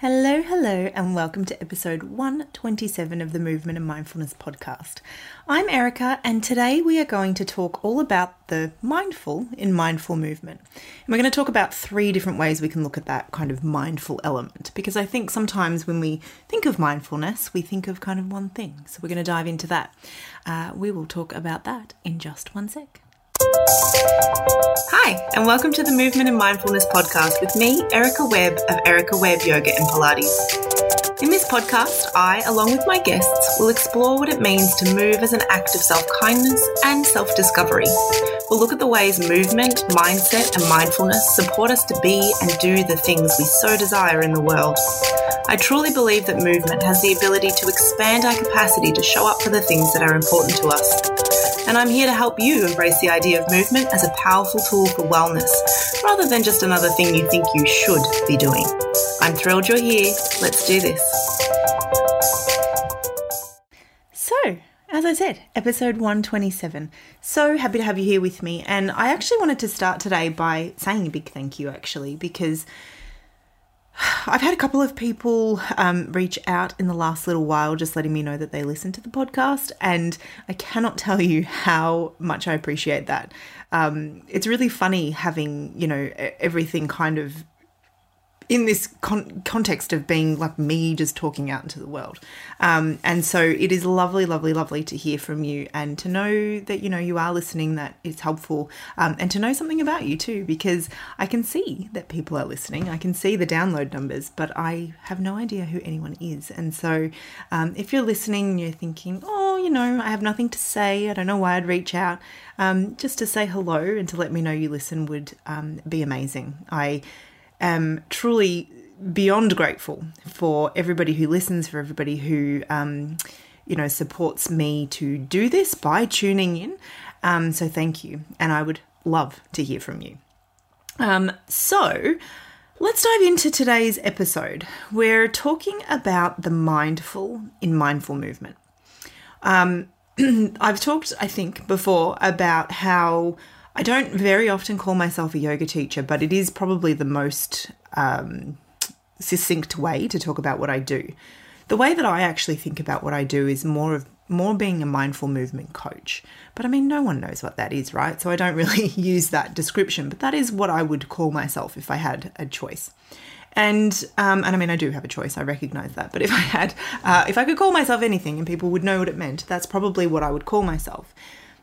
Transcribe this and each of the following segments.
Hello, hello, and welcome to episode 127 of the Movement and Mindfulness podcast. I'm Erica, and today we are going to talk all about the mindful in mindful movement. And we're going to talk about three different ways we can look at that kind of mindful element, because I think sometimes when we think of mindfulness, we think of kind of one thing. So we're going to dive into that. Uh, we will talk about that in just one sec. Hi, and welcome to the Movement and Mindfulness podcast with me, Erica Webb of Erica Webb Yoga and Pilates. In this podcast, I, along with my guests, will explore what it means to move as an act of self kindness and self discovery. We'll look at the ways movement, mindset, and mindfulness support us to be and do the things we so desire in the world. I truly believe that movement has the ability to expand our capacity to show up for the things that are important to us and I'm here to help you embrace the idea of movement as a powerful tool for wellness, rather than just another thing you think you should be doing. I'm thrilled you're here. Let's do this. So, as I said, episode 127. So happy to have you here with me. And I actually wanted to start today by saying a big thank you, actually, because I've had a couple of people um, reach out in the last little while just letting me know that they listen to the podcast, and I cannot tell you how much I appreciate that. Um, it's really funny having, you know, everything kind of in this con- context of being like me just talking out into the world. Um, and so it is lovely, lovely, lovely to hear from you and to know that, you know, you are listening, that it's helpful, um, and to know something about you too, because I can see that people are listening. I can see the download numbers, but I have no idea who anyone is. And so um, if you're listening and you're thinking, oh, you know, I have nothing to say, I don't know why I'd reach out, um, just to say hello and to let me know you listen would um, be amazing. I am truly beyond grateful for everybody who listens, for everybody who, um, you know, supports me to do this by tuning in. Um, so thank you. And I would love to hear from you. Um, so let's dive into today's episode. We're talking about the mindful in mindful movement. Um, I've talked, I think, before about how I don't very often call myself a yoga teacher, but it is probably the most um, succinct way to talk about what I do. The way that I actually think about what I do is more of more being a mindful movement coach. But I mean, no one knows what that is, right? So I don't really use that description, but that is what I would call myself if I had a choice. And um, and I mean, I do have a choice. I recognize that. But if I had, uh, if I could call myself anything and people would know what it meant, that's probably what I would call myself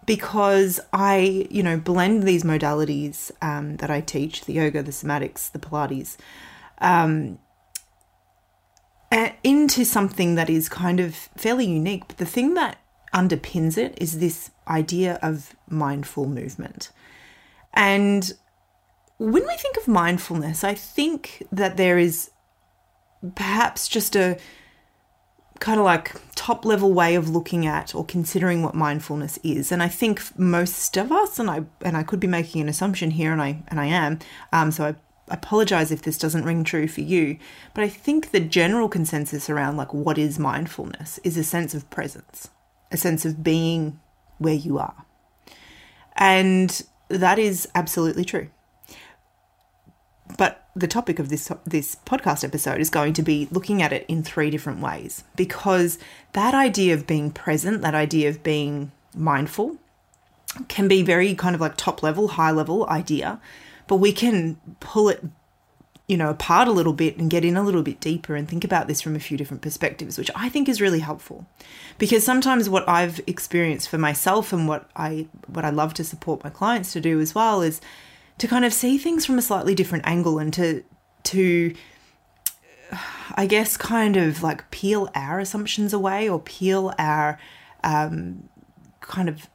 because I, you know, blend these modalities um, that I teach the yoga, the somatics, the Pilates um, into something that is kind of fairly unique. But the thing that underpins it is this idea of mindful movement. And when we think of mindfulness, I think that there is perhaps just a kind of like top level way of looking at or considering what mindfulness is. And i think most of us and i and i could be making an assumption here and i and i am um, so i apologize if this doesn't ring true for you but i think the general consensus around like what is mindfulness is a sense of presence a sense of being where you are. And that is absolutely true but the topic of this this podcast episode is going to be looking at it in three different ways because that idea of being present, that idea of being mindful can be very kind of like top level, high level idea, but we can pull it you know apart a little bit and get in a little bit deeper and think about this from a few different perspectives which i think is really helpful. Because sometimes what i've experienced for myself and what i what i love to support my clients to do as well is to kind of see things from a slightly different angle and to to I guess kind of like peel our assumptions away or peel our um, kind of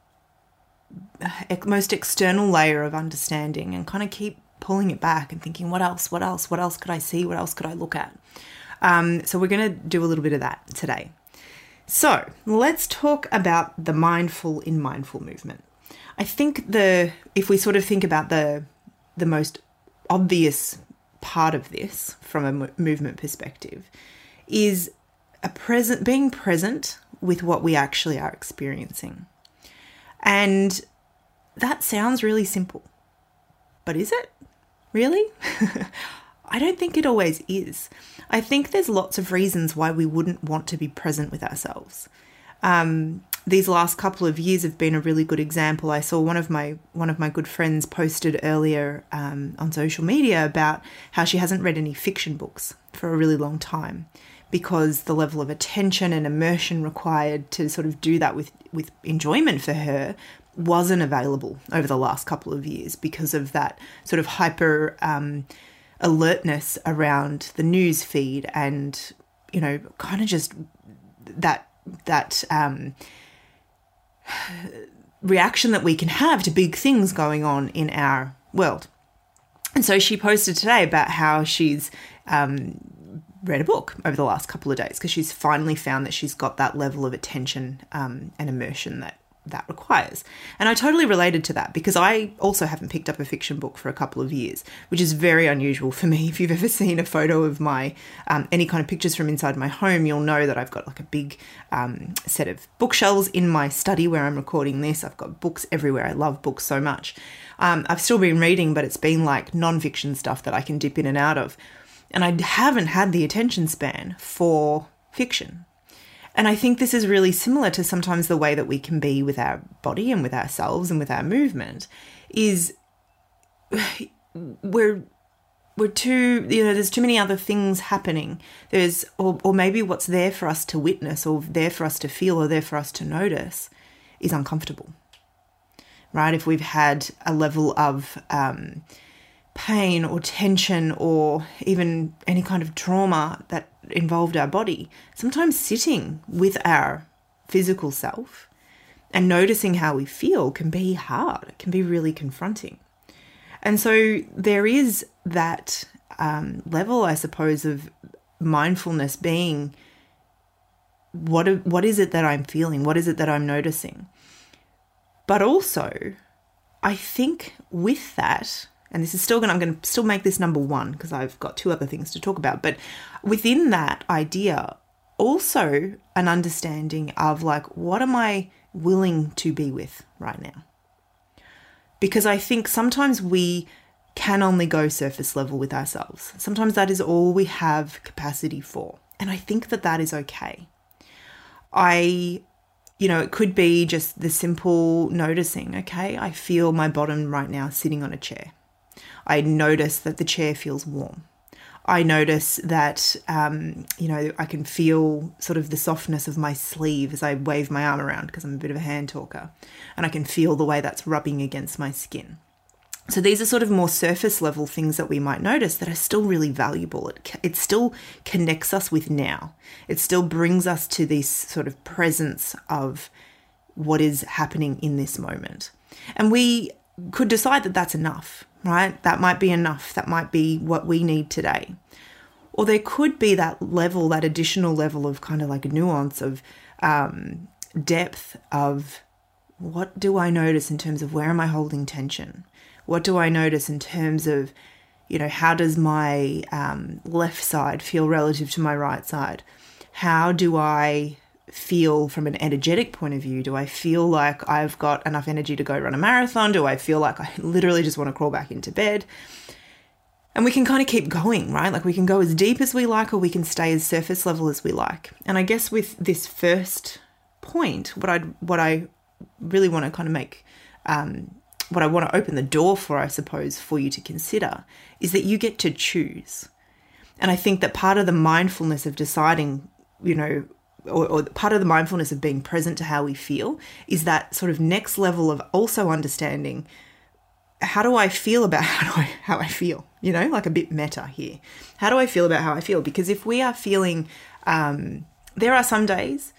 most external layer of understanding and kind of keep pulling it back and thinking, what else? What else? What else could I see? What else could I look at? Um, so we're going to do a little bit of that today. So let's talk about the mindful in mindful movement. I think the if we sort of think about the the most obvious part of this from a movement perspective is a present being present with what we actually are experiencing. And that sounds really simple. But is it? Really? I don't think it always is. I think there's lots of reasons why we wouldn't want to be present with ourselves. Um, these last couple of years have been a really good example. I saw one of my one of my good friends posted earlier um, on social media about how she hasn't read any fiction books for a really long time because the level of attention and immersion required to sort of do that with with enjoyment for her wasn't available over the last couple of years because of that sort of hyper um, alertness around the news feed and you know kind of just that that um, reaction that we can have to big things going on in our world. And so she posted today about how she's um, read a book over the last couple of days because she's finally found that she's got that level of attention um, and immersion that that requires. And I totally related to that because I also haven't picked up a fiction book for a couple of years, which is very unusual for me. If you've ever seen a photo of my um, any kind of pictures from inside my home, you'll know that I've got like a big um, set of bookshelves in my study where I'm recording this. I've got books everywhere. I love books so much. Um, I've still been reading, but it's been like non-fiction stuff that I can dip in and out of and I haven't had the attention span for fiction. And I think this is really similar to sometimes the way that we can be with our body and with ourselves and with our movement is we're we're too you know there's too many other things happening. There's or, or maybe what's there for us to witness or there for us to feel or there for us to notice is uncomfortable right? If we've had a level of um, pain or tension or even any kind of trauma that involved our body, sometimes sitting with our physical self and noticing how we feel can be hard, it can be really confronting. And so there is that um, level, I suppose, of mindfulness being what what is it that I'm feeling? What is it that I'm noticing? But also, I think with that and this is still going I'm going to still make this number one because I've got two other things to talk about. But within that idea, also an understanding of like, what am I willing to be with right now? Because I think sometimes we can only go surface level with ourselves. Sometimes that is all we have capacity for. And I think that that is okay. I, you know, it could be just the simple noticing, okay, I feel my bottom right now sitting on a chair. I notice that the chair feels warm. I notice that, um, you know, I can feel sort of the softness of my sleeve as I wave my arm around because I'm a bit of a hand talker. And I can feel the way that's rubbing against my skin. So these are sort of more surface level things that we might notice that are still really valuable. It, it still connects us with now. It still brings us to this sort of presence of what is happening in this moment. And we could decide that that's enough right? That might be enough. That might be what we need today. Or there could be that level, that additional level of kind of like nuance of um, depth of what do I notice in terms of where am I holding tension? What do I notice in terms of, you know, how does my um, left side feel relative to my right side? How do I feel from an energetic point of view? Do I feel like I've got enough energy to go run a marathon? Do I feel like I literally just want to crawl back into bed? And we can kind of keep going, right? Like we can go as deep as we like or we can stay as surface level as we like. And I guess with this first point, what I what I really want to kind of make um, what I want to open the door for, I suppose, for you to consider is that you get to choose. And I think that part of the mindfulness of deciding, you know, or, or, part of the mindfulness of being present to how we feel is that sort of next level of also understanding how do I feel about how, I, how I feel, you know, like a bit meta here. How do I feel about how I feel? Because if we are feeling, um, there are some days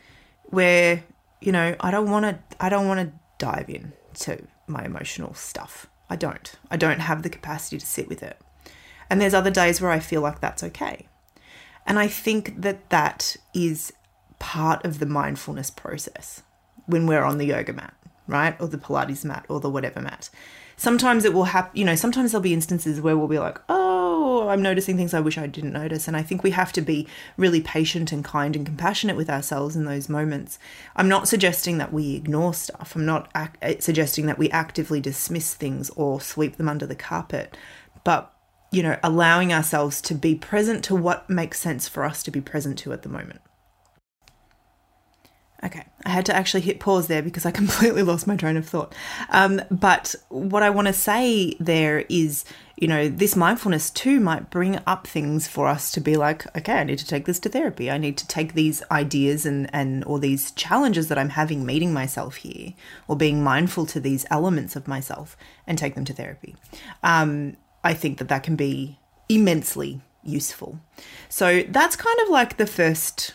where, you know, I don't want to, I don't want to dive in to my emotional stuff. I don't. I don't have the capacity to sit with it. And there's other days where I feel like that's okay. And I think that that is part of the mindfulness process when we're on the yoga mat, right? Or the Pilates mat or the whatever mat. Sometimes it will happen, you know, sometimes there'll be instances where we'll be like, oh, I'm noticing things I wish I didn't notice. And I think we have to be really patient and kind and compassionate with ourselves in those moments. I'm not suggesting that we ignore stuff, I'm not ac- eh, suggesting that we actively dismiss things or sweep them under the carpet. But you know, allowing ourselves to be present to what makes sense for us to be present to at the moment. Okay, I had to actually hit pause there because I completely lost my train of thought. Um, but what I want to say there is, you know, this mindfulness too might bring up things for us to be like, okay, I need to take this to therapy. I need to take these ideas and, and or these challenges that I'm having meeting myself here, or being mindful to these elements of myself and take them to therapy. Um, I think that that can be immensely useful. So that's kind of like the first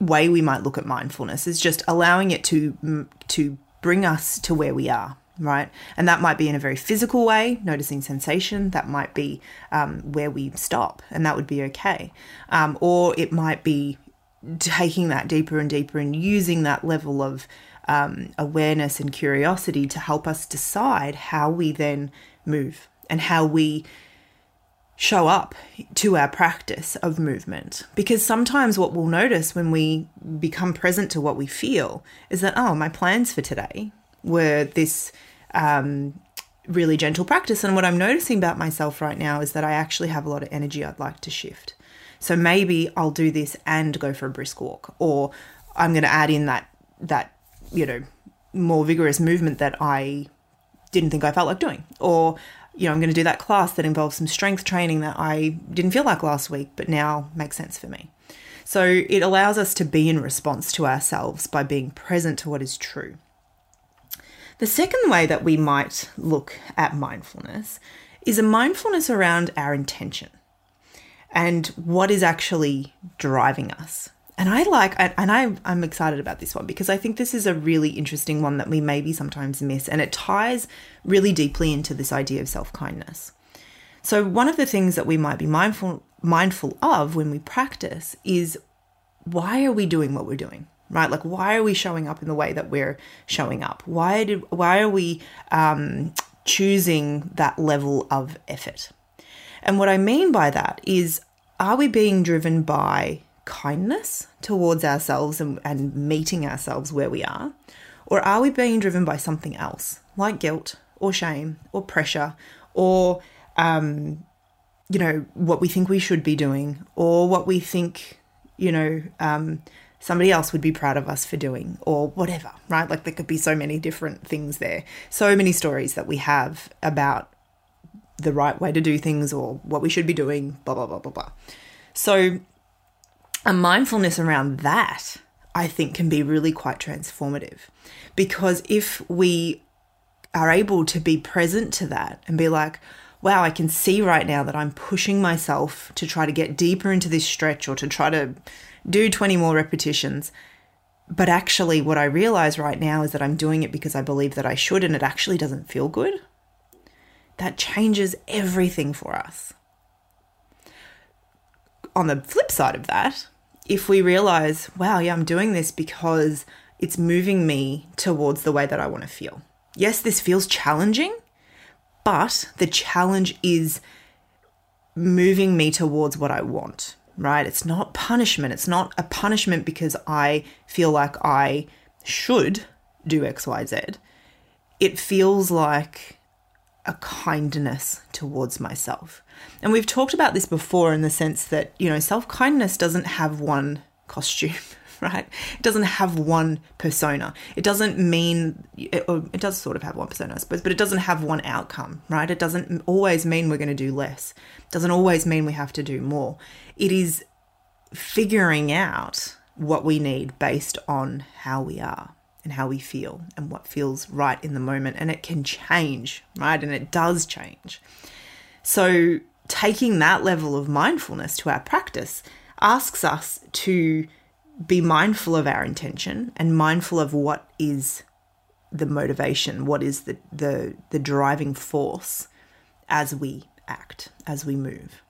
way we might look at mindfulness is just allowing it to to bring us to where we are right? And that might be in a very physical way noticing sensation that might be um, where we stop and that would be okay. Um, or it might be taking that deeper and deeper and using that level of um, awareness and curiosity to help us decide how we then move and how we show up to our practice of movement. Because sometimes what we'll notice when we become present to what we feel is that, oh, my plans for today were this um, really gentle practice. And what I'm noticing about myself right now is that I actually have a lot of energy I'd like to shift. So maybe I'll do this and go for a brisk walk, or I'm going to add in that that you know more vigorous movement that I didn't think I felt like doing, or you know, I'm going to do that class that involves some strength training that I didn't feel like last week, but now makes sense for me. So it allows us to be in response to ourselves by being present to what is true. The second way that we might look at mindfulness is a mindfulness around our intention and what is actually driving us. And I like, and I, I'm excited about this one because I think this is a really interesting one that we maybe sometimes miss, and it ties really deeply into this idea of self kindness. So, one of the things that we might be mindful mindful of when we practice is why are we doing what we're doing, right? Like, why are we showing up in the way that we're showing up? Why did why are we um, choosing that level of effort? And what I mean by that is, are we being driven by kindness towards ourselves and, and meeting ourselves where we are? Or are we being driven by something else, like guilt or shame or pressure or, um, you know, what we think we should be doing or what we think, you know, um, somebody else would be proud of us for doing or whatever, right? Like there could be so many different things there. So many stories that we have about the right way to do things or what we should be doing, blah, blah, blah, blah, blah. So a mindfulness around that, I think, can be really quite transformative. Because if we are able to be present to that and be like, wow, I can see right now that I'm pushing myself to try to get deeper into this stretch or to try to do 20 more repetitions. But actually, what I realize right now is that I'm doing it because I believe that I should and it actually doesn't feel good. That changes everything for us on the flip side of that, if we realize, wow, yeah, I'm doing this because it's moving me towards the way that I want to feel. Yes, this feels challenging, but the challenge is moving me towards what I want, right? It's not punishment. It's not a punishment because I feel like I should do XYZ. It feels like a kindness towards myself. And we've talked about this before in the sense that, you know, self kindness doesn't have one costume, right? It doesn't have one persona. It doesn't mean, it, it does sort of have one persona, I suppose, but it doesn't have one outcome, right? It doesn't always mean we're going to do less. It doesn't always mean we have to do more. It is figuring out what we need based on how we are and how we feel and what feels right in the moment. And it can change, right? And it does change. So, taking that level of mindfulness to our practice asks us to be mindful of our intention and mindful of what is the motivation, what is the, the, the driving force as we act, as we move.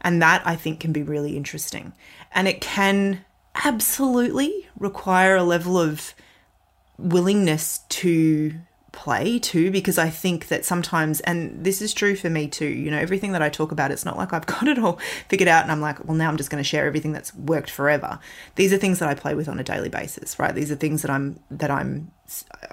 And that I think can be really interesting. And it can absolutely require a level of willingness to play too because I think that sometimes and this is true for me too you know everything that I talk about it's not like I've got it all figured out and I'm like well now I'm just going to share everything that's worked forever. These are things that I play with on a daily basis right? These are things that I'm that I'm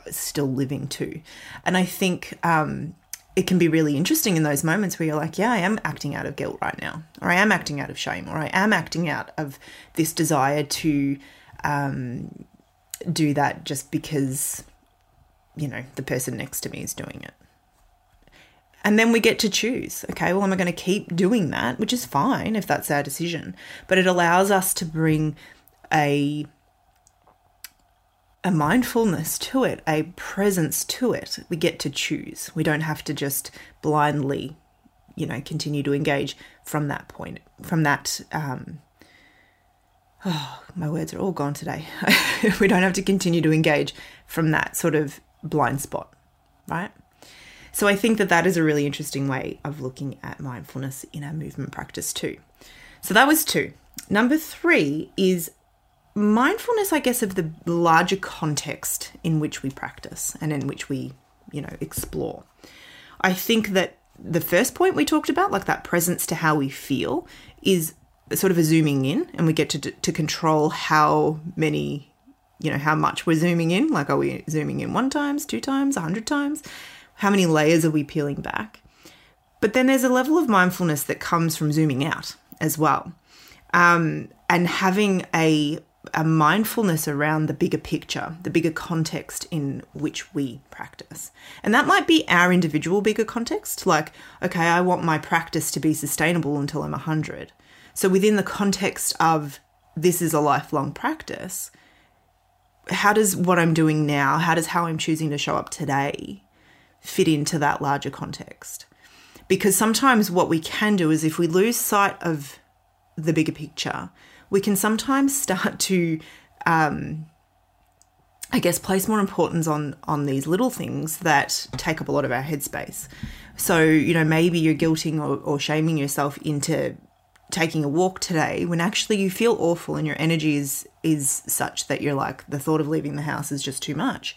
still living to. And I think um it can be really interesting in those moments where you're like, yeah, I am acting out of guilt right now, or I am acting out of shame, or I am acting out of this desire to um, do that just because, you know, the person next to me is doing it. And then we get to choose, okay, well, am I going to keep doing that? Which is fine if that's our decision. But it allows us to bring a a mindfulness to it, a presence to it. We get to choose. We don't have to just blindly, you know, continue to engage from that point, from that. Um, oh, my words are all gone today. we don't have to continue to engage from that sort of blind spot, right? So I think that that is a really interesting way of looking at mindfulness in our movement practice too. So that was two. Number three is mindfulness, I guess, of the larger context in which we practice and in which we, you know, explore. I think that the first point we talked about, like that presence to how we feel, is sort of a zooming in, and we get to to control how many, you know, how much we're zooming in. Like, are we zooming in one times, two times, a hundred times? How many layers are we peeling back? But then there's a level of mindfulness that comes from zooming out as well. Um, and having a, a mindfulness around the bigger picture, the bigger context in which we practice. And that might be our individual bigger context, like, okay, I want my practice to be sustainable until I'm 100. So within the context of this is a lifelong practice, how does what I'm doing now, how does how I'm choosing to show up today fit into that larger context. Because sometimes what we can do is if we lose sight of the bigger picture, we can sometimes start to, um, I guess, place more importance on on these little things that take up a lot of our headspace. So you know maybe you're guilting or, or shaming yourself into taking a walk today when actually you feel awful and your energy is is such that you're like the thought of leaving the house is just too much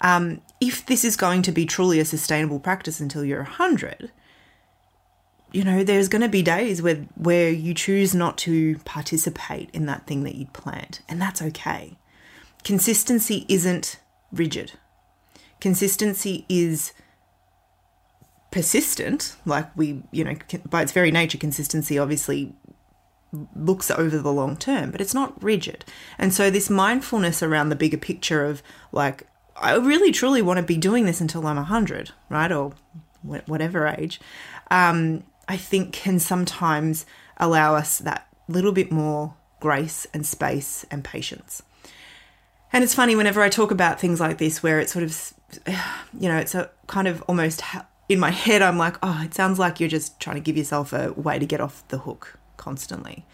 um, if this is going to be truly a sustainable practice until you're 100, you know, there's going to be days where, where you choose not to participate in that thing that you'd planned, and that's okay. Consistency isn't rigid. Consistency is persistent, like we, you know, by its very nature, consistency obviously looks over the long term, but it's not rigid. And so, this mindfulness around the bigger picture of like, I really truly want to be doing this until I'm 100, right? Or whatever age, um, I think can sometimes allow us that little bit more grace and space and patience. And it's funny whenever I talk about things like this, where it's sort of, you know, it's a kind of almost in my head, I'm like, oh, it sounds like you're just trying to give yourself a way to get off the hook constantly.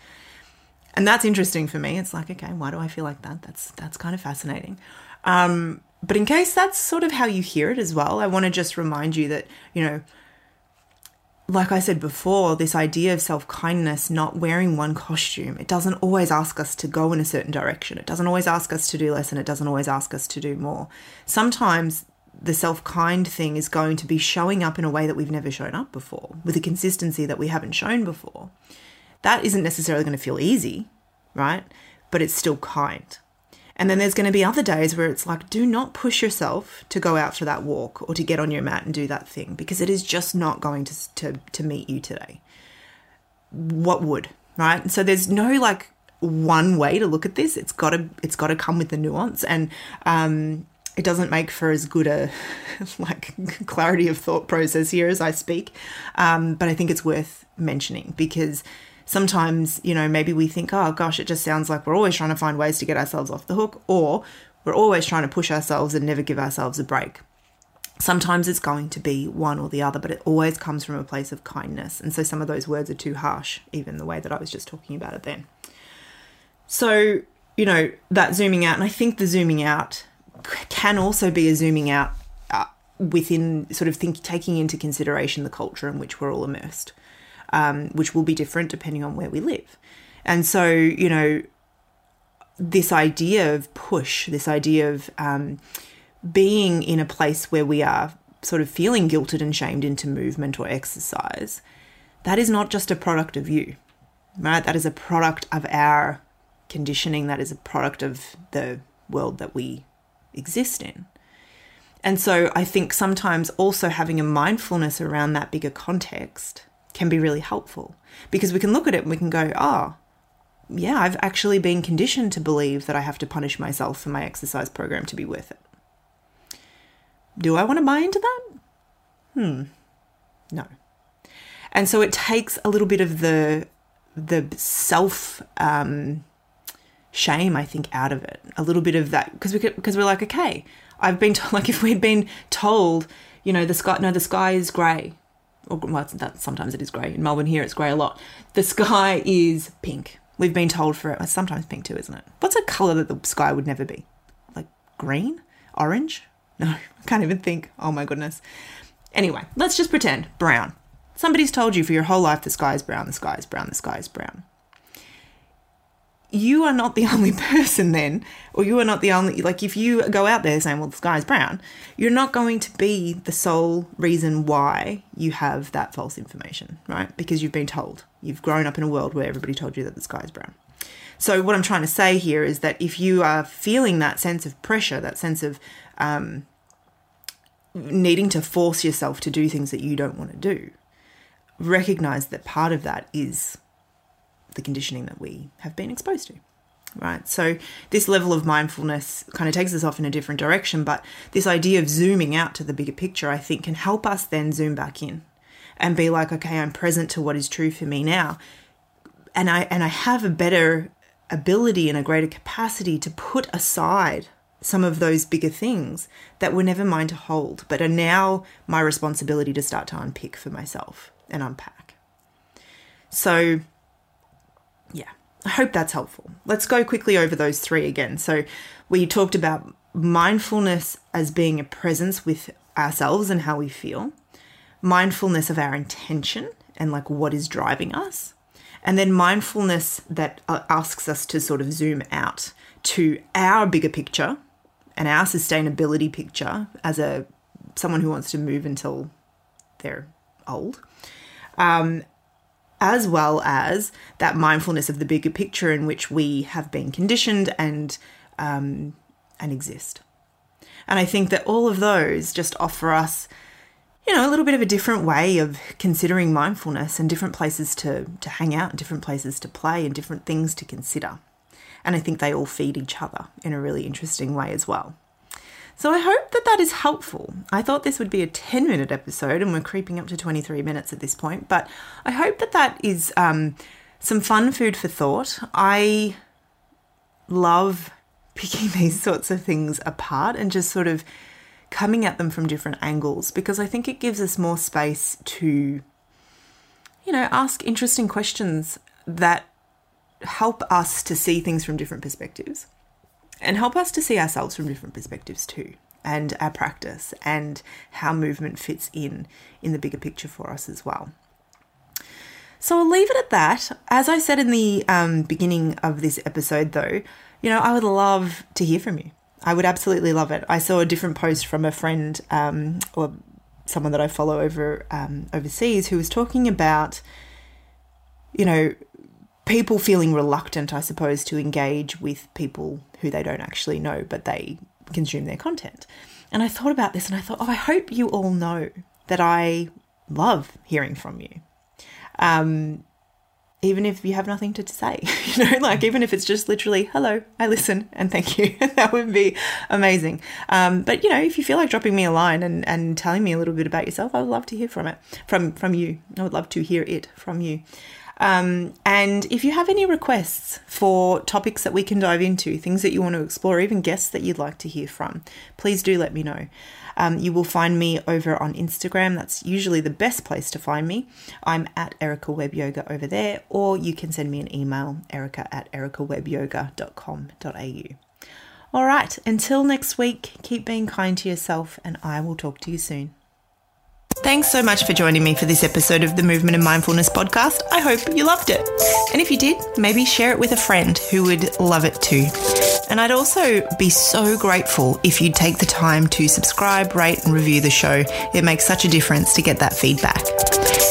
And that's interesting for me. It's like, okay, why do I feel like that? That's that's kind of fascinating. Um, but in case that's sort of how you hear it as well, I want to just remind you that, you know, like I said before, this idea of self kindness, not wearing one costume, it doesn't always ask us to go in a certain direction. It doesn't always ask us to do less and it doesn't always ask us to do more. Sometimes the self kind thing is going to be showing up in a way that we've never shown up before, with a consistency that we haven't shown before. That isn't necessarily going to feel easy, right? But it's still kind. And then there's going to be other days where it's like, do not push yourself to go out for that walk or to get on your mat and do that thing because it is just not going to, to, to meet you today. What would, right? So there's no like one way to look at this. It's got to, it's got to come with the nuance and, um, it doesn't make for as good a like clarity of thought process here as I speak, um, but I think it's worth mentioning because sometimes, you know, maybe we think, oh gosh, it just sounds like we're always trying to find ways to get ourselves off the hook, or we're always trying to push ourselves and never give ourselves a break. Sometimes it's going to be one or the other, but it always comes from a place of kindness. And so some of those words are too harsh, even the way that I was just talking about it then. So, you know, that zooming out, and I think the zooming out can also be a zooming out uh, within sort of think, taking into consideration the culture in which we're all immersed um, which will be different depending on where we live. And so, you know, this idea of push, this idea of um, being in a place where we are sort of feeling guilted and shamed into movement or exercise, that is not just a product of you, right? That is a product of our conditioning, that is a product of the world that we exist in. And so I think sometimes also having a mindfulness around that bigger context can be really helpful because we can look at it and we can go, oh, yeah, I've actually been conditioned to believe that I have to punish myself for my exercise program to be worth it. Do I want to buy into that? Hmm. No. And so it takes a little bit of the the self um, shame, I think, out of it. A little bit of that because we because we're like, okay, I've been told, like if we'd been told, you know, the sky, no, the sky is grey. Or well, that sometimes it is grey. In Melbourne here, it's grey a lot. The sky is pink. We've been told for it. Sometimes pink too, isn't it? What's a colour that the sky would never be? Like green, orange? No, I can't even think. Oh my goodness. Anyway, let's just pretend brown. Somebody's told you for your whole life the sky is brown, the sky is brown, the sky is brown you are not the only person then, or you are not the only, like, if you go out there saying, well, the sky's brown, you're not going to be the sole reason why you have that false information, right? Because you've been told. You've grown up in a world where everybody told you that the sky is brown. So, what I'm trying to say here is that if you are feeling that sense of pressure, that sense of um, needing to force yourself to do things that you don't want to do, recognize that part of that is the conditioning that we have been exposed to. Right. So, this level of mindfulness kind of takes us off in a different direction, but this idea of zooming out to the bigger picture, I think, can help us then zoom back in and be like, okay, I'm present to what is true for me now. And I and I have a better ability and a greater capacity to put aside some of those bigger things that were never mine to hold, but are now my responsibility to start to unpick for myself and unpack. So I hope that's helpful. Let's go quickly over those three again. So, we talked about mindfulness as being a presence with ourselves and how we feel, mindfulness of our intention and like what is driving us, and then mindfulness that uh, asks us to sort of zoom out to our bigger picture and our sustainability picture as a someone who wants to move until they're old. Um, as well as that mindfulness of the bigger picture in which we have been conditioned and um, and exist. And I think that all of those just offer us, you know, a little bit of a different way of considering mindfulness and different places to to hang out, and different places to play, and different things to consider. And I think they all feed each other in a really interesting way as well. So I hope that that is helpful. I thought this would be a 10 minute episode, and we're creeping up to 23 minutes at this point, but I hope that that is um, some fun food for thought. I love picking these sorts of things apart and just sort of coming at them from different angles because I think it gives us more space to, you know, ask interesting questions that help us to see things from different perspectives and help us to see ourselves from different perspectives too and our practice and how movement fits in in the bigger picture for us as well. So I'll leave it at that. As I said in the um, beginning of this episode, though, you know, I would love to hear from you. I would absolutely love it. I saw a different post from a friend um, or someone that I follow over um, overseas who was talking about, you know, people feeling reluctant, I suppose, to engage with people who they don't actually know, but they consume their content. And I thought about this and I thought, oh, I hope you all know that I love hearing from you. Um, even if you have nothing to say, you know, like even if it's just literally, hello, I listen and thank you, that would be amazing. Um, but you know, if you feel like dropping me a line and, and telling me a little bit about yourself, I would love to hear from it, from, from you. I would love to hear it from you. Um, and if you have any requests for topics that we can dive into, things that you want to explore, even guests that you'd like to hear from, please do let me know. Um, you will find me over on Instagram. That's usually the best place to find me. I'm at Erica Webb Yoga over there, or you can send me an email, erica at ericawebbyoga.com.au. All right, until next week, keep being kind to yourself, and I will talk to you soon. Thanks so much for joining me for this episode of the Movement and Mindfulness podcast. I hope you loved it. And if you did, maybe share it with a friend who would love it too. And I'd also be so grateful if you'd take the time to subscribe, rate, and review the show. It makes such a difference to get that feedback.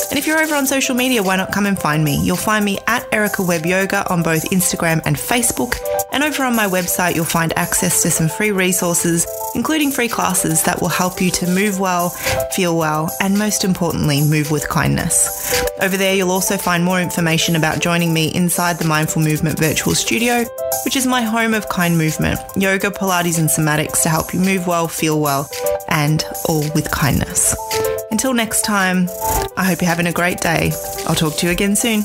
And if you're over on social media, why not come and find me? You'll find me at Erica Webb Yoga on both Instagram and Facebook. And over on my website, you'll find access to some free resources, including free classes that will help you to move well, feel well, and most importantly, move with kindness. Over there, you'll also find more information about joining me inside the Mindful Movement Virtual Studio, which is my home of kind movement, yoga, Pilates, and somatics to help you move well, feel well, and all with kindness. Until next time, I hope you're having a great day. I'll talk to you again soon.